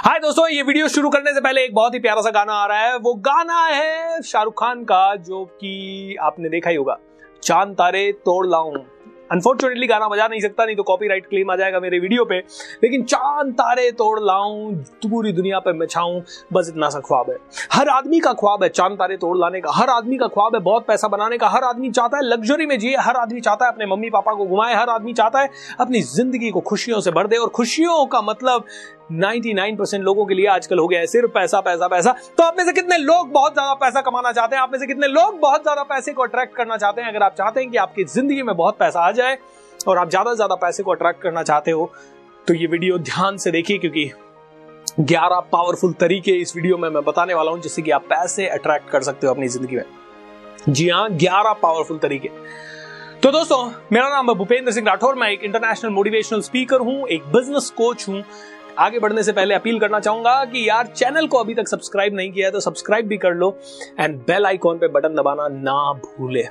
हाय दोस्तों, ये वीडियो शुरू करने से पहले एक बहुत ही प्यारा सा गाना आ रहा है। वो गाना है शाहरुख खान का, जो कि आपने देखा ही होगा। चाँद तारे तोड़ लाऊं। अनफॉर्चुनेटली गाना बजा नहीं सकता, नहीं तो कॉपीराइट क्लेम आ जाएगा मेरे वीडियो पे। लेकिन चाँद तारे तोड़ लाऊं, पूरी दुनिया पे मैं छाऊं बस इतना सा ख्वाब है। हर आदमी का ख्वाब है चाँद तारे तोड़ लाने का। हर आदमी का ख्वाब है बहुत पैसा बनाने का। हर आदमी चाहता है लग्जरी में जिए। हर आदमी चाहता है अपने मम्मी पापा को घुमाए। हर आदमी चाहता है अपनी ज़िंदगी को खुशियों से भर दे। और खुशियों का मतलब 99% लोगों के लिए आजकल हो गया है सिर्फ़ पैसा पैसा पैसा। तो आप में से कितने लोग बहुत ज़्यादा पैसा कमाना चाहते हैं? आप में से कितने लोग बहुत ज़्यादा पैसे को अट्रैक्ट करना चाहते हैं? अगर आप चाहते हैं कि आपकी ज़िंदगी में बहुत पैसा आ जाए और आप ज़्यादा से ज़्यादा पैसे को अट्रैक्ट करना चाहते हो तो ये वीडियो ध्यान से देखिए क्योंकि 11 पावरफुल तरीके इस वीडियो में मैं बताने वाला हूँ जिससे कि आप पैसे अट्रैक्ट कर सकते हो अपनी ज़िंदगी में। जी हाँ 11 पावरफुल तरीके। तो दोस्तों, मेरा नाम है भूपेंद्र सिंह राठौर, मैं एक इंटरनेशनल मोटिवेशनल स्पीकर हूँ, एक बिज़नेस कोच हूँ आगे बढ़ने से पहले अपील करना चाहूँगा कि यार, चैनल को अभी तक सब्सक्राइब नहीं किया है तो सब्सक्राइब भी कर लो एंड बेल आइकॉन पे बटन दबाना ना भूले।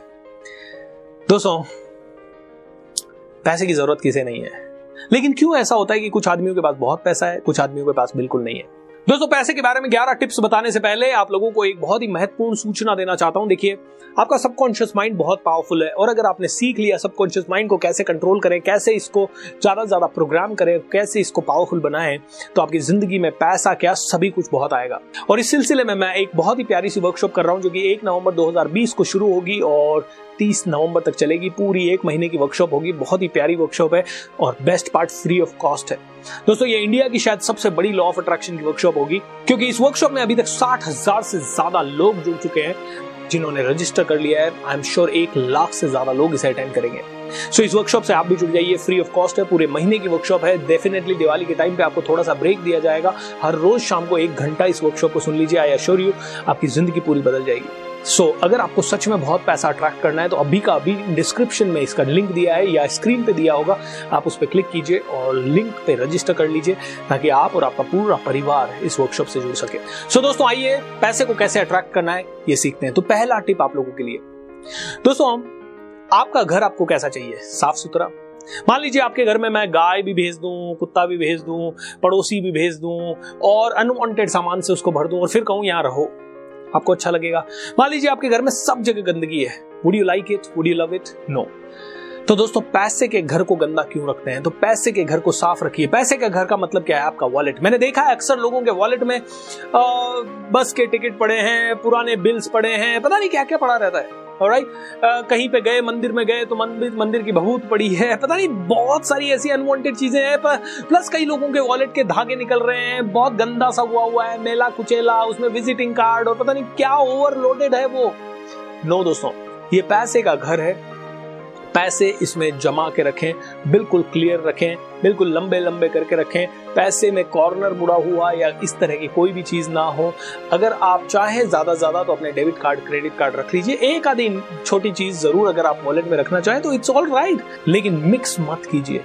दोस्तों, पैसे की ज़रूरत किसे नहीं है। लेकिन क्यों ऐसा होता है कि कुछ आदमियों के पास बहुत पैसा है, कुछ आदमियों के पास बिल्कुल नहीं है? दोस्तों, पैसे के बारे में 11 टिप्स बताने से पहले आप लोगों को एक बहुत ही महत्वपूर्ण सूचना देना चाहता हूँ। देखिए, आपका सबकॉन्शियस माइंड बहुत पावरफुल है और अगर आपने सीख लिया सबकॉन्शियस माइंड को कैसे कंट्रोल करें, कैसे इसको ज़्यादा से ज़्यादा प्रोग्राम करें, कैसे इसको पावरफुल बनाएँ तो आपकी ज़िंदगी में पैसा क्या सभी कुछ बहुत आएगा। और इस सिलसिले में मैं एक बहुत ही प्यारी सी वर्कशॉप कर रहा हूँ, जो कि एक नवंबर 2020 को शुरू होगी और 30 नवंबर तक चलेगी। पूरी एक महीने की वर्कशॉप होगी। बहुत ही प्यारी वर्कशॉप है और best part free of cost है। दोस्तों, ये इंडिया की शायद सबसे बड़ी लॉ ऑफ़ अट्रैक्शन की वर्कशॉप होगी क्योंकि इस वर्कशॉप में अभी तक साठ हज़ार से ज़्यादा लोग जुड़ चुके हैं जिन्होंने रजिस्टर कर लिया है। आई एम श्योर एक लाख से ज़्यादा लोग इसे अटेंड करेंगे। सो so, इस वर्कशॉप से आप भी जुड़ जाइए। फ्री ऑफ़ कॉस्ट है पूरे महीने की वर्कशॉप है। डेफिनेटली दिवाली के टाइम पे आपको थोड़ा सा ब्रेक दिया जाएगा। हर रोज शाम को एक घंटा इस वर्कशॉप को सुन लीजिए आई एश्योर यू आपकी ज़िंदगी पूरी बदल जाएगी। सो so, अगर आपको सच में बहुत पैसा अट्रैक्ट करना है तो अभी का अभी डिस्क्रिप्शन में इसका लिंक दिया है या स्क्रीन पे दिया होगा। आप उस पर क्लिक कीजिए और लिंक पे रजिस्टर कर लीजिए ताकि आप और आपका पूरा परिवार इस वर्कशॉप से जुड़ सके। सो so, दोस्तों आइए पैसे को कैसे अट्रैक्ट करना है ये सीखते हैं। तो पहला टिप आप लोगों के लिए। दोस्तों आपका घर आपको कैसा चाहिए? साफ़ सुथरा। मान लीजिए आपके घर में मैं गाय भी भेज दूँ कुत्ता भी भेज दूँ पड़ोसी भी भेज दूँ और अनवांटेड सामान से उसको भर दूँ और फिर कहूँ यहाँ रहो। आपको अच्छा लगेगा। मान लीजिए आपके घर में सब जगह गंदगी है। Would you like it would you love it no तो दोस्तों पैसे के घर को गंदा क्यों रखते हैं? तो पैसे के घर को साफ़ रखिए। पैसे के घर का मतलब क्या है? आपका वॉलेट मैंने देखा है अक्सर लोगों के वॉलेट में आ, बस के टिकट पड़े हैं पुराने बिल्स पड़े हैं पता नहीं क्या क्या पड़ा रहता है। राइट uh, कहीं पे गए मंदिर में गए तो मंदिर मंदिर की बहुत पड़ी है। पता नहीं बहुत सारी ऐसी अनवांटेड चीज़ें हैं प्लस कई लोगों के वॉलेट के धागे निकल रहे हैं। बहुत गंदा सा हुआ हुआ है मेला कुचेला उसमें विजिटिंग कार्ड और पता नहीं क्या ओवरलोडेड है वो। नो दोस्तों ये पैसे का घर है। पैसे इसमें जमा के रखें, बिल्कुल क्लियर रखें, बिल्कुल लंबे लंबे करके रखें। पैसे में कॉर्नर मुड़ा हुआ या इस तरह की कोई भी चीज़ ना हो। अगर आप चाहे ज़्यादा ज़्यादा तो अपने डेबिट कार्ड क्रेडिट कार्ड रख लीजिए। एक आधी छोटी चीज़ ज़रूर अगर आप वॉलेट में रखना चाहें तो इट्स ऑल राइट लेकिन मिक्स मत कीजिए।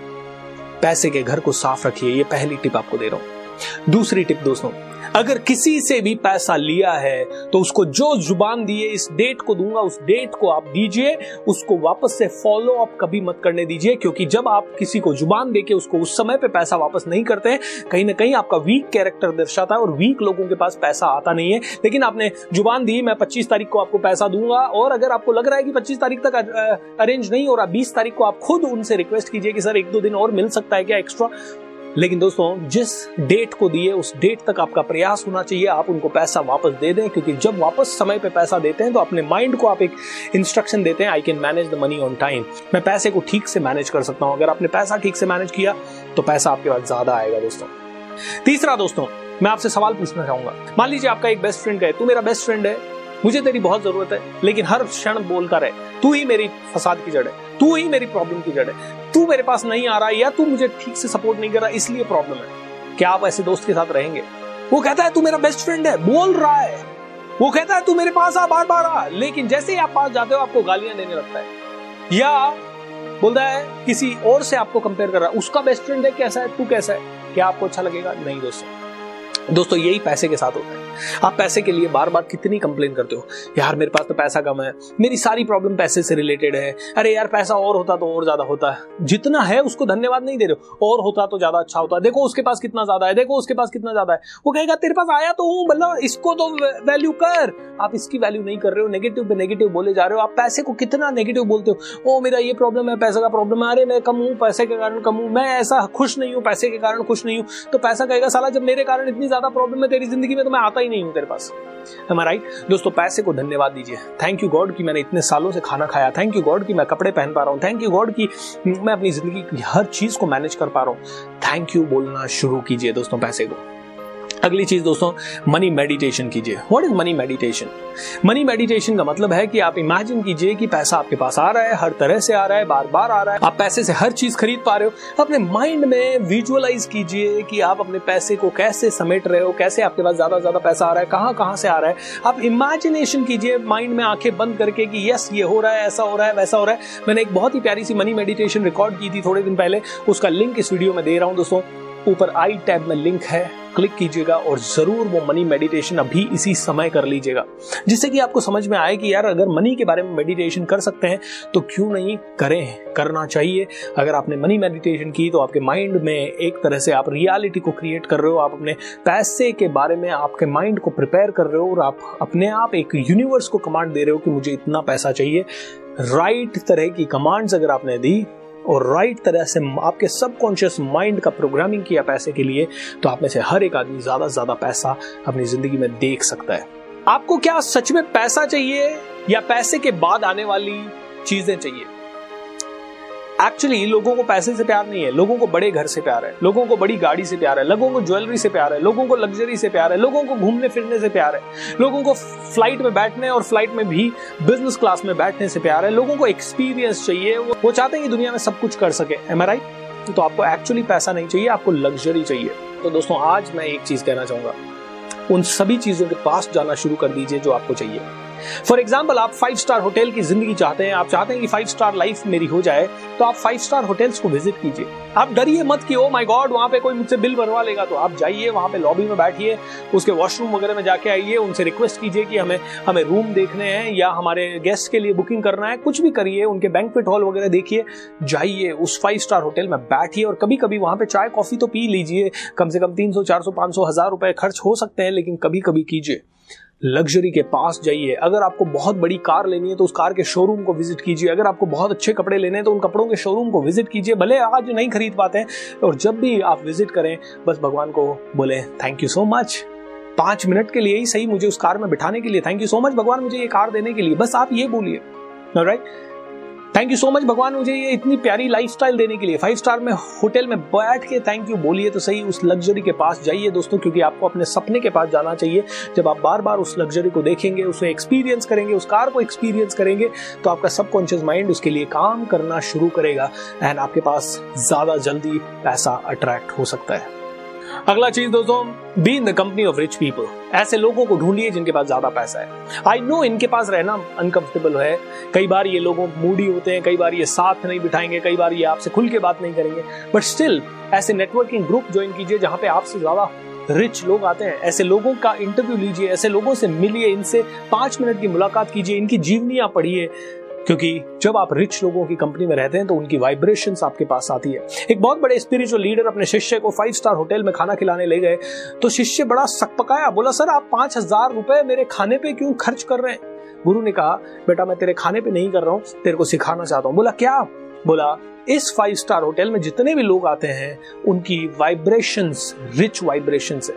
पैसे के घर को साफ़ रखिए, ये पहली टिप आपको दे रहा हूँ। दूसरी टिप दोस्तों अगर किसी से भी पैसा लिया है तो उसको जो ज़ुबान दिए, इस डेट को दूँगा, उस डेट को आप दीजिए, उसको वापस से फॉलो अप कभी मत करने दीजिए, क्योंकि जब आप किसी को ज़ुबान देके उसको उस समय पे पैसा वापस नहीं करते हैं, कहीं ना कहीं आपका वीक कैरेक्टर दर्शाता है और वीक लोगों के पास पैसा आता नहीं है। लेकिन आपने ज़ुबान दी, मैं पच्चीस तारीख को आपको पैसा दूँगा, और अगर आपको लग रहा है कि पच्चीस तारीख तक अरेंज नहीं हो रहा, बीस तारीख को आप खुद उनसे रिक्वेस्ट कीजिए कि, सर, एक दो दिन और मिल सकता है क्या एक्स्ट्रा लेकिन दोस्तों, जिस डेट को दिए, उस डेट तक आपका प्रयास होना चाहिए, आप उनको पैसा वापस दे दें, क्योंकि जब वापस समय पे पैसा देते हैं तो अपने माइंड को आप एक इंस्ट्रक्शन देते हैं I can manage the money on time मैं पैसे को ठीक से मैनेज कर सकता हूँ। अगर आपने पैसा ठीक से मैनेज किया तो पैसा आपके पास ज़्यादा आएगा दोस्तों। तीसरा दोस्तों, मैं आपसे सवाल पूछना चाहूँगा। मान लीजिए आपका एक बेस्ट फ्रेंड है, तू मेरा बेस्ट फ्रेंड है, मुझे तेरी बहुत ज़रूरत है, लेकिन हर क्षण बोलता रहे, तू ही मेरी फसाद की जड़ है, तू ही मेरी प्रॉब्लम की जड़ है। तू मेरे पास नहीं आ रहा या तू मुझे ठीक से सपोर्ट नहीं कर रहा, इसलिए प्रॉब्लम है। क्या आप ऐसे दोस्त के साथ रहेंगे? वो कहता है, तू मेरा बेस्ट फ्रेंड है। बोल रहा है। वो कहता है, तू मेरे पास आ बार बार आ। लेकिन जैसे ही आप पास जाते हो, आपको गालियाँ देने लगता है। या बोलता है, किसी और से आपको कंपेयर कर रहा है। उसका बेस्ट फ्रेंड है, कैसा है? तू कैसा है? क्या आपको अच्छा लगेगा? नहीं दोस्तों। दोस्तों, यही पैसे के साथ होता है। आप पैसे के लिए बार बार कितनी कंप्लेन करते हो? यार, मेरे पास तो पैसा कम है। मेरी सारी प्रॉब्लम पैसे से रिलेटेड है। अरे यार, पैसा और होता तो और ज़्यादा होता। है जितना है, उसको धन्यवाद नहीं दे रहे हो। और होता तो ज़्यादा अच्छा होता। है देखो, उसके पास कितना ज़्यादा है। देखो, उसके पास कितना ज़्यादा है। वो कहेगा, तेरे पास आया तो हूँ मतलब इसको तो वैल्यू कर। आप इसकी वैल्यू नहीं कर रहे हो। नेगेटिव पे नेगेटिव बोले जा रहे हो। आप पैसे को कितना नेगेटिव बोलते हो? ओ, मेरा ये प्रॉब्लम है, पैसे का प्रॉब्लम है। अरे, मैं कम हूँ, पैसे के कारण कम हूँ। मैं ऐसा खुश नहीं हूँ, पैसे के कारण खुश नहीं हूँ। तो पैसा कहेगा, साला, जब मेरे कारण इतनी ज़्यादा प्रॉब्लम है तेरी ज़िंदगी में तो मैं आता ही नहीं हूँ तेरे पास। राइट दोस्तों, पैसे को धन्यवाद दीजिए। थैंक यू गॉड कि मैंने इतने सालों से खाना खाया। थैंक यू गॉड कि मैं कपड़े पहन पा रहा हूँ। थैंक यू गॉड कि मैं अपनी ज़िंदगी की हर चीज़ को मैनेज कर पा रहा हूँ। थैंक यू बोलना शुरू कीजिए दोस्तों पैसे को। अगली चीज़ दोस्तों मनी मेडिटेशन कीजिए। What is money meditation money meditation का मतलब है कि आप इमेजिन कीजिए कि पैसा आपके पास आ रहा है, हर तरह से आ रहा है बार बार आ रहा है। आप पैसे से हर चीज़ खरीद पा रहे हो। अपने माइंड में विजुअलाइज कीजिए कि आप अपने पैसे को कैसे समेट रहे हो, कैसे आपके पास ज़्यादा से ज़्यादा पैसा आ रहा है कहाँ कहाँ से आ रहा है। आप इमेजिनेशन कीजिए माइंड में आँखें बंद करके कि यस ये हो रहा है, ऐसा हो रहा है, वैसा हो रहा है। मैंने एक बहुत ही प्यारी सी मनी मेडिटेशन रिकॉर्ड की थी थोड़े दिन पहले, उसका लिंक इस वीडियो में दे रहा हूँ दोस्तों। ऊपर आई टैब में लिंक है। क्लिक कीजिएगा और ज़रूर वो मनी मेडिटेशन अभी इसी समय कर लीजिएगा। जिससे कि आपको समझ में आए कि यार अगर मनी के बारे में मेडिटेशन कर सकते हैं तो क्यों नहीं करें? करना चाहिए। अगर आपने मनी मेडिटेशन की तो आपके माइंड में एक तरह से आप रियलिटी को क्रिएट कर रहे हो, आप अपने पैसे के बारे में आपके माइंड को प्रिपेयर कर रहे हो और आप अपने आप एक यूनिवर्स को कमांड दे रहे हो कि मुझे इतना पैसा चाहिए। राइट तरह की कमांड्स अगर आपने दी और राइट तरह से आपके सबकॉन्शियस माइंड का प्रोग्रामिंग किया पैसे के लिए तो आप में से हर एक आदमी ज़्यादा से ज़्यादा पैसा अपनी ज़िंदगी में देख सकता है। आपको क्या सच में पैसा चाहिए या पैसे के बाद आने वाली चीज़ें चाहिए? एक्चुअली लोगों को पैसे से प्यार नहीं है, लोगों को बड़े घर से प्यार है, लोगों को बड़ी गाड़ी से प्यार है, लोगों को ज्वेलरी से प्यार है, लोगों को लग्जरी से प्यार है, लोगों को घूमने फिरने से प्यार है, लोगों को फ़्लाइट में बैठने और फ़्लाइट में भी बिज़नेस क्लास में बैठने से प्यार है, लोगों को एक्सपीरियंस चाहिए, वो चाहते हैं कि दुनिया में सब कुछ कर सके एम राइट तो आपको एक्चुअली पैसा नहीं चाहिए, आपको लग्जरी चाहिए। तो दोस्तों, आज मैं एक चीज़ कहना चाहूँगा, उन सभी चीज़ों के पास जाना शुरू कर दीजिए जो आपको चाहिए। फॉर एग्ज़ाम्पल आप फाइव स्टार होटल की ज़िंदगी चाहते हैं, आप चाहते हैं कि फाइव स्टार लाइफ मेरी हो जाए तो आप फाइव स्टार होटल्स को विज़िट कीजिए। आप डरिए मत कि ओ माय गॉड वहाँ पे कोई मुझसे बिल भरवा लेगा। तो आप जाइए, वहाँ पे लॉबी में बैठिए, उसके वॉशरूम वगैरह में जाके आइए, उनसे रिक्वेस्ट कीजिए कि हमें हमें रूम देखने हैं या हमारे गेस्ट के लिए बुकिंग करना है। कुछ भी करिए, उनके बैंकवेट हॉल वगैरह देखिए, जाइए, उस फाइव स्टार होटल में बैठिए और कभी कभी वहाँ पे चाय कॉफ़ी तो पी लीजिए। कम से कम तीन सौ, चार सौ, पाँच सौ, हज़ार रुपए खर्च हो सकते हैं, लेकिन कभी कभी कीजिए। लग्जरी के पास जाइए। अगर आपको बहुत बड़ी कार लेनी है तो उस कार के शोरूम को विज़िट कीजिए। अगर आपको बहुत अच्छे कपड़े लेने हैं तो उन कपड़ों के शोरूम को विज़िट कीजिए। भले आज नहीं खरीद पाते हैं, और जब भी आप विज़िट करें, बस भगवान को बोले थैंक यू सो मच पाँच मिनट के लिए ही सही मुझे उस कार में बिठाने के लिए। थैंक यू सो मच भगवान मुझे ये कार देने के लिए। बस आप ये बोलिए। Right thank you so much भगवान, मुझे ये इतनी प्यारी लाइफस्टाइल देने के लिए। फाइव स्टार में होटल में बैठ के थैंक यू बोलिए तो सही, उस लग्जरी के पास जाइए दोस्तों, क्योंकि आपको अपने सपने के पास जाना चाहिए। जब आप बार बार उस लग्जरी को देखेंगे, उसे एक्सपीरियंस करेंगे, उस कार को एक्सपीरियंस करेंगे तो आपका सबकॉन्शियस माइंड उसके लिए काम करना शुरू करेगा। एंड आपके पास ज़्यादा जल्दी पैसा अट्रैक्ट हो सकता है। अगला चीज़ दोस्तों be in the company of rich people ऐसे लोगों को ढूंढिए जिनके पास ज़्यादा पैसा है। आई नो इनके पास रहना अनकंफर्टेबल है। कई बार ये लोगों मूडी होते हैं, कई बार ये साथ नहीं बिठाएँगे, कई बार ये आपसे खुल के बात नहीं करेंगे। बट स्टिल ऐसे नेटवर्किंग ग्रुप ज्वाइन कीजिए जहाँ पे आपसे ज़्यादा रिच लोग आते हैं। ऐसे लोगों का इंटरव्यू लीजिए, ऐसे लोगों से मिलिए, इनसे पाँच मिनट की मुलाकात कीजिए, इनकी जीवनियाँ पढ़िए। क्योंकि जब आप रिच लोगों की कंपनी में रहते हैं तो उनकी वाइब्रेशन आपके पास आती है। एक बहुत बड़े स्पिरिचुअल लीडर अपने शिष्य को फाइव स्टार होटल में खाना खिलाने ले गए तो शिष्य बड़ा सकपकाया, बोला, सर, आप पाँच हज़ार रुपए मेरे खाने पे क्यों खर्च कर रहे हैं? गुरु ने कहा, बेटा, मैं तेरे खाने पे नहीं कर रहा हूँ, तेरे को सिखाना चाहता हूँ। बोला, क्या? बोला, इस फाइव स्टार होटल में जितने भी लोग आते हैं, उनकी वाइब्रेशंस रिच वाइब्रेशंस है।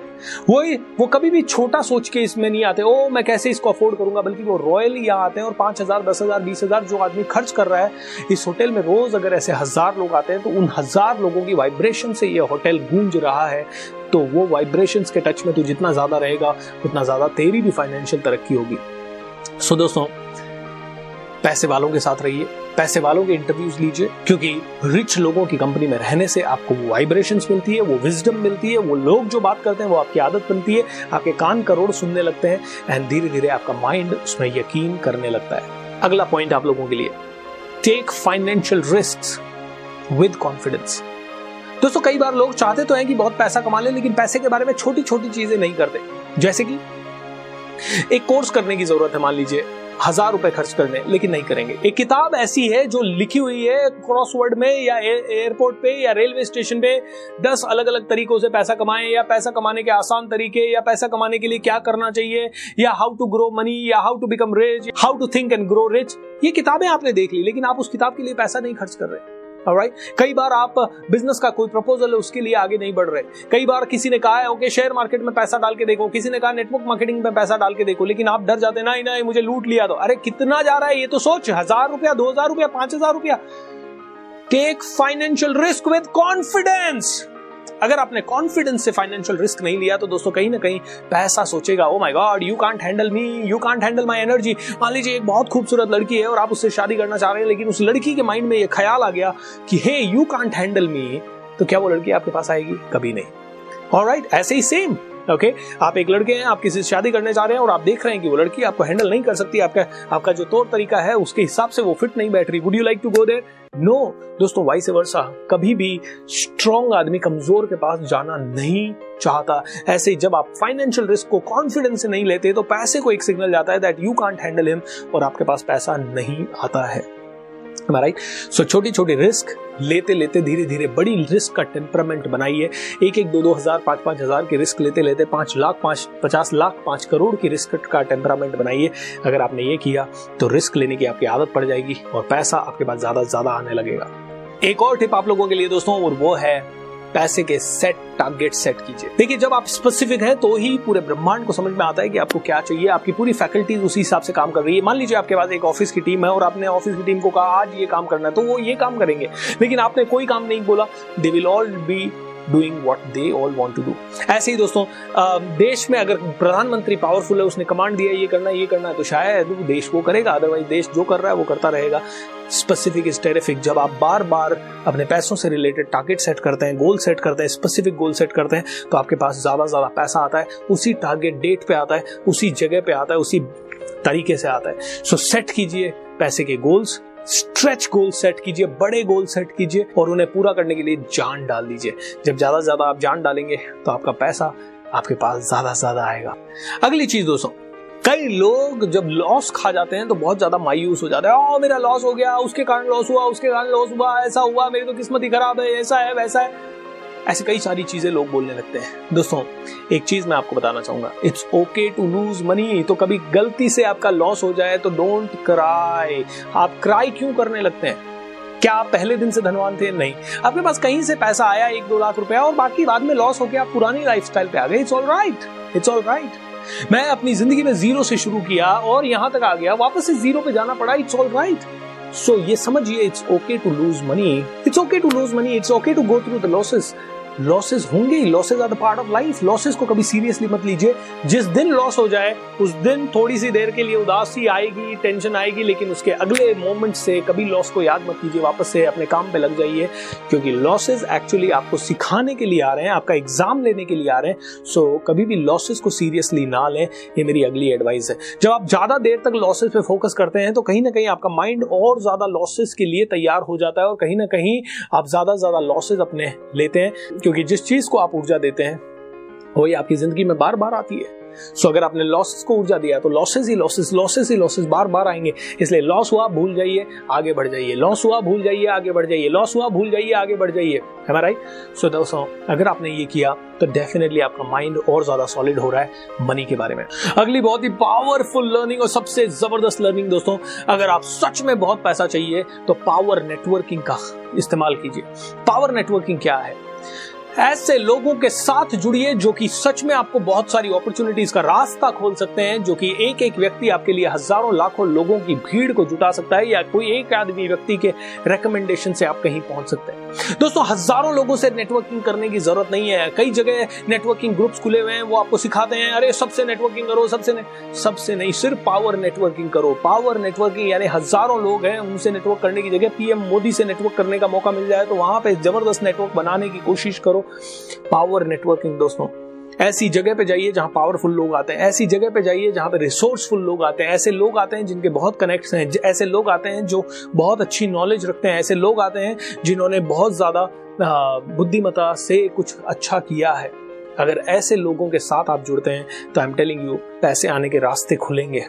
वो वो कभी भी छोटा सोच के इसमें नहीं आते ओ मैं कैसे इसको अफोर्ड करूँगा? बल्कि वो रॉयल यहाँ आते हैं और पाँच हज़ार, दस हज़ार, बीस हज़ार जो आदमी खर्च कर रहा है, इस होटल में रोज अगर ऐसे हज़ार लोग आते हैं तो उन हज़ार लोगों की वाइब्रेशन से ये होटल गूंज रहा है। तो वो वाइब्रेशन के टच में तो जितना ज़्यादा रहेगा, उतना ज़्यादा तेरी भी फाइनेंशियल तरक्की होगी। सो दोस्तों, पैसे वालों के साथ रहिए। पैसे वालों के इंटरव्यूज़ लीजिए, क्योंकि रिच लोगों की कंपनी में रहने से आपको वो वाइब्रेशंस मिलती है, वो विजडम मिलती है, वो लोग जो बात करते हैं, वो आपकी आदत बनती है, आपके कान करोड़ सुनने लगते हैं एंड धीरे धीरे आपका माइंड उसमें यकीन करने लगता है। अगला पॉइंट आप लोगों के लिए take financial risk with confidence दोस्तों, कई बार लोग चाहते तो हैं कि बहुत पैसा कमा ले, लेकिन पैसे के बारे में छोटी छोटी चीज़ें नहीं करते। जैसे कि एक कोर्स करने की ज़रूरत है, मान लीजिए हज़ार रुपए खर्च कर दें लेकिन नहीं करेंगे। एक किताब ऐसी है जो लिखी हुई है क्रॉसवर्ड में या एयरपोर्ट पे या रेलवे स्टेशन पे। दस अलग अलग तरीकों से पैसा कमाएँ या पैसा कमाने के आसान तरीके या पैसा कमाने के लिए क्या करना चाहिए या हाउ टू ग्रो मनी या how to become rich how to think and grow rich ये किताबें आपने देख ली, लेकिन आप उस किताब के लिए पैसा नहीं खर्च कर रहे। राइट कई बार आप बिज़नेस का कोई प्रपोजल है उसके लिए आगे नहीं बढ़ रहे। कई बार किसी ने कहा है ओके शेयर मार्केट में पैसा डाल के देखो। किसी ने कहा नेटवर्क मार्केटिंग में पैसा डाल के देखो। लेकिन आप डर जाते ना ही ना मुझे लूट लिया तो अरे, कितना जा रहा है, ये तो सोच। हज़ार रुपया, दो हज़ार रुपया, पाँच हज़ार रुपया। Take financial risk with confidence अगर आपने कॉन्फिडेंस से फाइनेंशियल रिस्क नहीं लिया तो दोस्तों कहीं ना कहीं पैसा सोचेगा ओ my god you can't handle me you can't handle my energy मान लीजिए एक बहुत खूबसूरत लड़की है और आप उससे शादी करना चाह रहे हैं, लेकिन उस लड़की के माइंड में ये ख्याल आ गया कि hey you can't handle me तो क्या वो लड़की आपके पास आएगी? कभी नहीं। और राइट ऐसे ही सेम ओके आप एक लड़के हैं, आप किसी से शादी करने जा रहे हैं और आप देख रहे हैं कि वो लड़की आपको हैंडल नहीं कर सकती, आपका आपका जो तौर तरीका है, उसके हिसाब से वो फिट नहीं बैठ रही। Would you like to go there no दोस्तों वाइस वर्षा कभी भी स्ट्रॉन्ग आदमी कमज़ोर के पास जाना नहीं चाहता। ऐसे जब आप फाइनेंशियल रिस्क को कॉन्फिडेंस से नहीं लेते तो पैसे को एक सिग्नल जाता है that you can't handle him और आपके पास पैसा नहीं आता है। राइट सो छोटी छोटी रिस्क लेते लेते धीरे धीरे बड़ी रिस्क का टेम्परामेंट बनाई है। एक एक दो दो हज़ार पाँच पाँच हज़ार की रिस्क लेते लेते पाँच लाख, पाँच, पचास लाख, पाँच करोड़ की रिस्क का टेम्परामेंट बनाइए अगर आपने ये किया तो रिस्क लेने की आपकी आदत पड़ जाएगी और पैसा आपके पास ज़्यादा ज़्यादा आने लगेगा। एक और टिप आप लोगों के लिए दोस्तों, और वो है पैसे के सेट टारगेट सेट कीजिए। देखिए, जब आप स्पेसिफिक हैं तो ही पूरे ब्रह्मांड को समझ में आता है कि आपको क्या चाहिए। आपकी पूरी फैकल्टीज उसी हिसाब से काम कर रही है। मान लीजिए आपके पास एक ऑफ़िस की टीम है और आपने ऑफ़िस की टीम को कहा, आज ये काम करना है। तो वो ये काम करेंगे। लेकिन आपने कोई काम नहीं बोला। They will all be doing what they all want to do ऐसे ही दोस्तों देश में अगर प्रधानमंत्री पावरफुल है, उसने कमांड दिया, ये करना ये करना है तो शायद वो देश वो करेगा। अदरवाइज़ देश जो कर रहा है, वो करता रहेगा। स्पेसिफिक इज़ टेरिफिक जब आप बार बार अपने पैसों से रिलेटेड टारगेट सेट करते हैं गोल सेट करते हैं स्पेसिफिक गोल सेट करते हैं तो आपके पास ज़्यादा से ज़्यादा पैसा आता है, उसी टारगेट डेट पे आता है, उसी जगह पे आता है, उसी तरीके से आता है। सो सेट कीजिए पैसे के गोल्स स्ट्रेच गोल सेट कीजिए, बड़े गोल सेट कीजिए और उन्हें पूरा करने के लिए जान डाल दीजिए। जब ज़्यादा से ज़्यादा आप जान डालेंगे तो आपका पैसा आपके पास ज़्यादा से ज़्यादा आएगा। अगली चीज़ दोस्तों, कई लोग जब लॉस खा जाते हैं तो बहुत ज़्यादा मायूस हो जाते हैं। मेरा लॉस हो गया, उसके कारण लॉस हुआ, उसके कारण लॉस हुआ, ऐसा हुआ, मेरी तो किस्मत ही खराब है, ऐसा है, वैसा है। ऐसे कई सारी चीज़ें लोग बोलने लगते हैं। दोस्तों, एक चीज़ मैं आपको बताना चाहूँगा। It's okay to lose money तो कभी गलती से आपका लॉस हो जाए तो डोंट क्राई आप क्राई क्यों करने लगते हैं? क्या आप पहले दिन से धनवान थे? नहीं। आपके पास कहीं से पैसा आया एक दो लाख रुपया, और बाकी बाद में लॉस हो गया आप पुरानी लाइफ पे आ गए? It's all right it's all right मैं अपनी ज़िंदगी में ज़ीरो से शुरू किया, और यहाँ तक आ गया। वापस से ज़ीरो पे जाना पड़ा। इट्स ऑल राइट सो ये समझिए it's okay to lose money it's okay to lose money it's okay to go through the losses losses होंगे ही losses are the part of life losses को कभी सीरियसली मत लीजिए। जिस दिन लॉस हो जाए उस दिन थोड़ी सी देर के लिए उदासी आएगी टेंशन आएगी लेकिन उसके अगले मोमेंट से कभी लॉस को याद मत कीजिए। वापस से अपने काम पे लग जाइए क्योंकि लॉसेस एक्चुअली आपको सिखाने के लिए आ रहे हैं आपका एग्ज़ाम लेने के लिए आ रहे हैं। सो so, कभी भी लॉसेज को सीरियसली ना लें ये मेरी अगली एडवाइस है। जब आप ज़्यादा देर तक लॉसेज पे फोकस करते हैं तो कहीं ना कहीं आपका माइंड और ज़्यादा लॉसेस के लिए तैयार हो जाता है और कहीं ना कहीं आप ज़्यादा ज़्यादा लॉसेस अपने लेते हैं। क्योंकि जिस चीज़ को आप ऊर्जा देते हैं वही आपकी ज़िंदगी में बार बार आती है। सो so, अगर आपने लॉसेस को ऊर्जा दिया तो लॉसेस ही लॉसेस लॉसेस ही लॉसेस बार बार आएँगे। इसलिए लॉस हुआ भूल जाइए आगे बढ़ जाइए। लॉस हुआ भूल जाइए आगे बढ़ जाइए। लॉस हुआ भूल जाइए आगे बढ़ जाइए। है राइट सो दोस्तों अगर आपने ये किया तो डेफिनेटली आपका माइंड और ज़्यादा सॉलिड हो रहा है मनी के बारे में। अगली बहुत ही पावरफुल लर्निंग और सबसे ज़बरदस्त लर्निंग दोस्तों अगर आप सच में बहुत पैसा चाहिए तो पावर नेटवर्किंग का इस्तेमाल कीजिए। पावर नेटवर्किंग क्या है? ऐसे लोगों के साथ जुड़िए जो कि सच में आपको बहुत सारी अपॉर्चुनिटीज़ का रास्ता खोल सकते हैं, जो कि एक एक व्यक्ति आपके लिए हज़ारों लाखों लोगों की भीड़ को जुटा सकता है या कोई एक आदमी व्यक्ति के रिकमेंडेशन से आप कहीं पहुँच सकते हैं। दोस्तों, हज़ारों लोगों से नेटवर्किंग करने की ज़रूरत नहीं है। कई जगह नेटवर्किंग ग्रुप्स खुले हुए हैं, वो आपको सिखाते हैं, अरे, सबसे नेटवर्किंग करो, सबसे सबसे नहीं, सिर्फ़ पावर नेटवर्किंग करो। पावर नेटवर्किंग यानी हज़ारों लोग हैं, उनसे नेटवर्क करने की जगह पीएम मोदी से नेटवर्क करने का मौका मिल जाए तो वहाँ पे ज़बरदस्त नेटवर्क बनाने की कोशिश करो। पावर नेटवर्किंग दोस्तों। ऐसी जगह पे जाइए जहाँ पावरफुल लोग आते हैं। ऐसी जगह पे जाइए जहाँ पे रिसोर्सफुल लोग आते हैं। ऐसे लोग आते हैं जिनके बहुत कनेक्ट हैं। ऐसे लोग आते हैं जो बहुत अच्छी नॉलेज रखते हैं। ऐसे लोग आते हैं जिन्होंने बहुत ज़्यादा बुद्धिमता से कुछ अच्छा किया है। अगर ऐसे लोगों के साथ आप जुड़ते हैं तो आई एम टेलिंग यू पैसे आने के रास्ते खुलेंगे।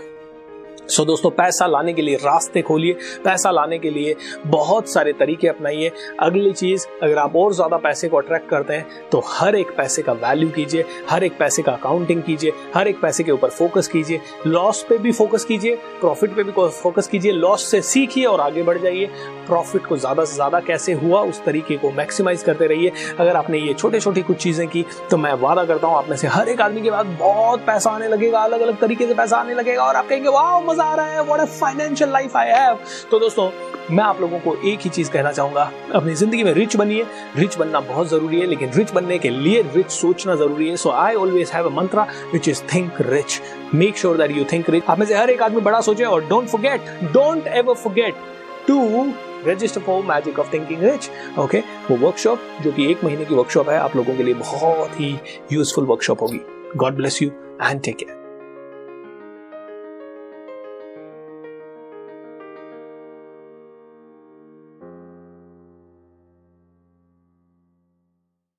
सो so, दोस्तों पैसा लाने के लिए रास्ते खोलिए। पैसा लाने के लिए बहुत सारे तरीके अपनाइए। अगली चीज़ अगर आप और ज़्यादा पैसे को अट्रैक्ट करते हैं तो हर एक पैसे का वैल्यू कीजिए हर एक पैसे का अकाउंटिंग कीजिए हर एक पैसे के ऊपर फोकस कीजिए। लॉस पे भी फोकस कीजिए प्रॉफिट पे भी फोकस कीजिए। लॉस से सीखिए और आगे बढ़ जाइए। प्रॉफिट को ज़्यादा से ज़्यादा कैसे हुआ उस तरीके को मैक्सिमाइज करते रहिए। अगर आपने ये छोटे छोटी कुछ चीज़ें की तो मैं वादा करता हूँ आप में से हर एक आदमी के बाद बहुत पैसा आने लगेगा अलग अलग तरीके से पैसा आने लगेगा और आप कहेंगे वाह मज़ा आ रहा है what a financial life I have तो दोस्तों, मैं आप लोगों को एक ही चीज़ कहना चाहूँगा, अपनी ज़िंदगी में रिच बनिए। रिच बनना बहुत ज़रूरी है, लेकिन रिच बनने के लिए रिच सोचना ज़रूरी है। So I always have a mantra which is think rich make sure that you think rich आप में से हर एक आदमी बड़ा सोचे, और don't forget don't ever forget to register for magic of thinking rich okay वो वर्कशॉप जो कि एक महीने की वर्कशॉप है, आप लोगों के लिए बहुत ही यूजफुल वर्कशॉप होगी। God bless you and take care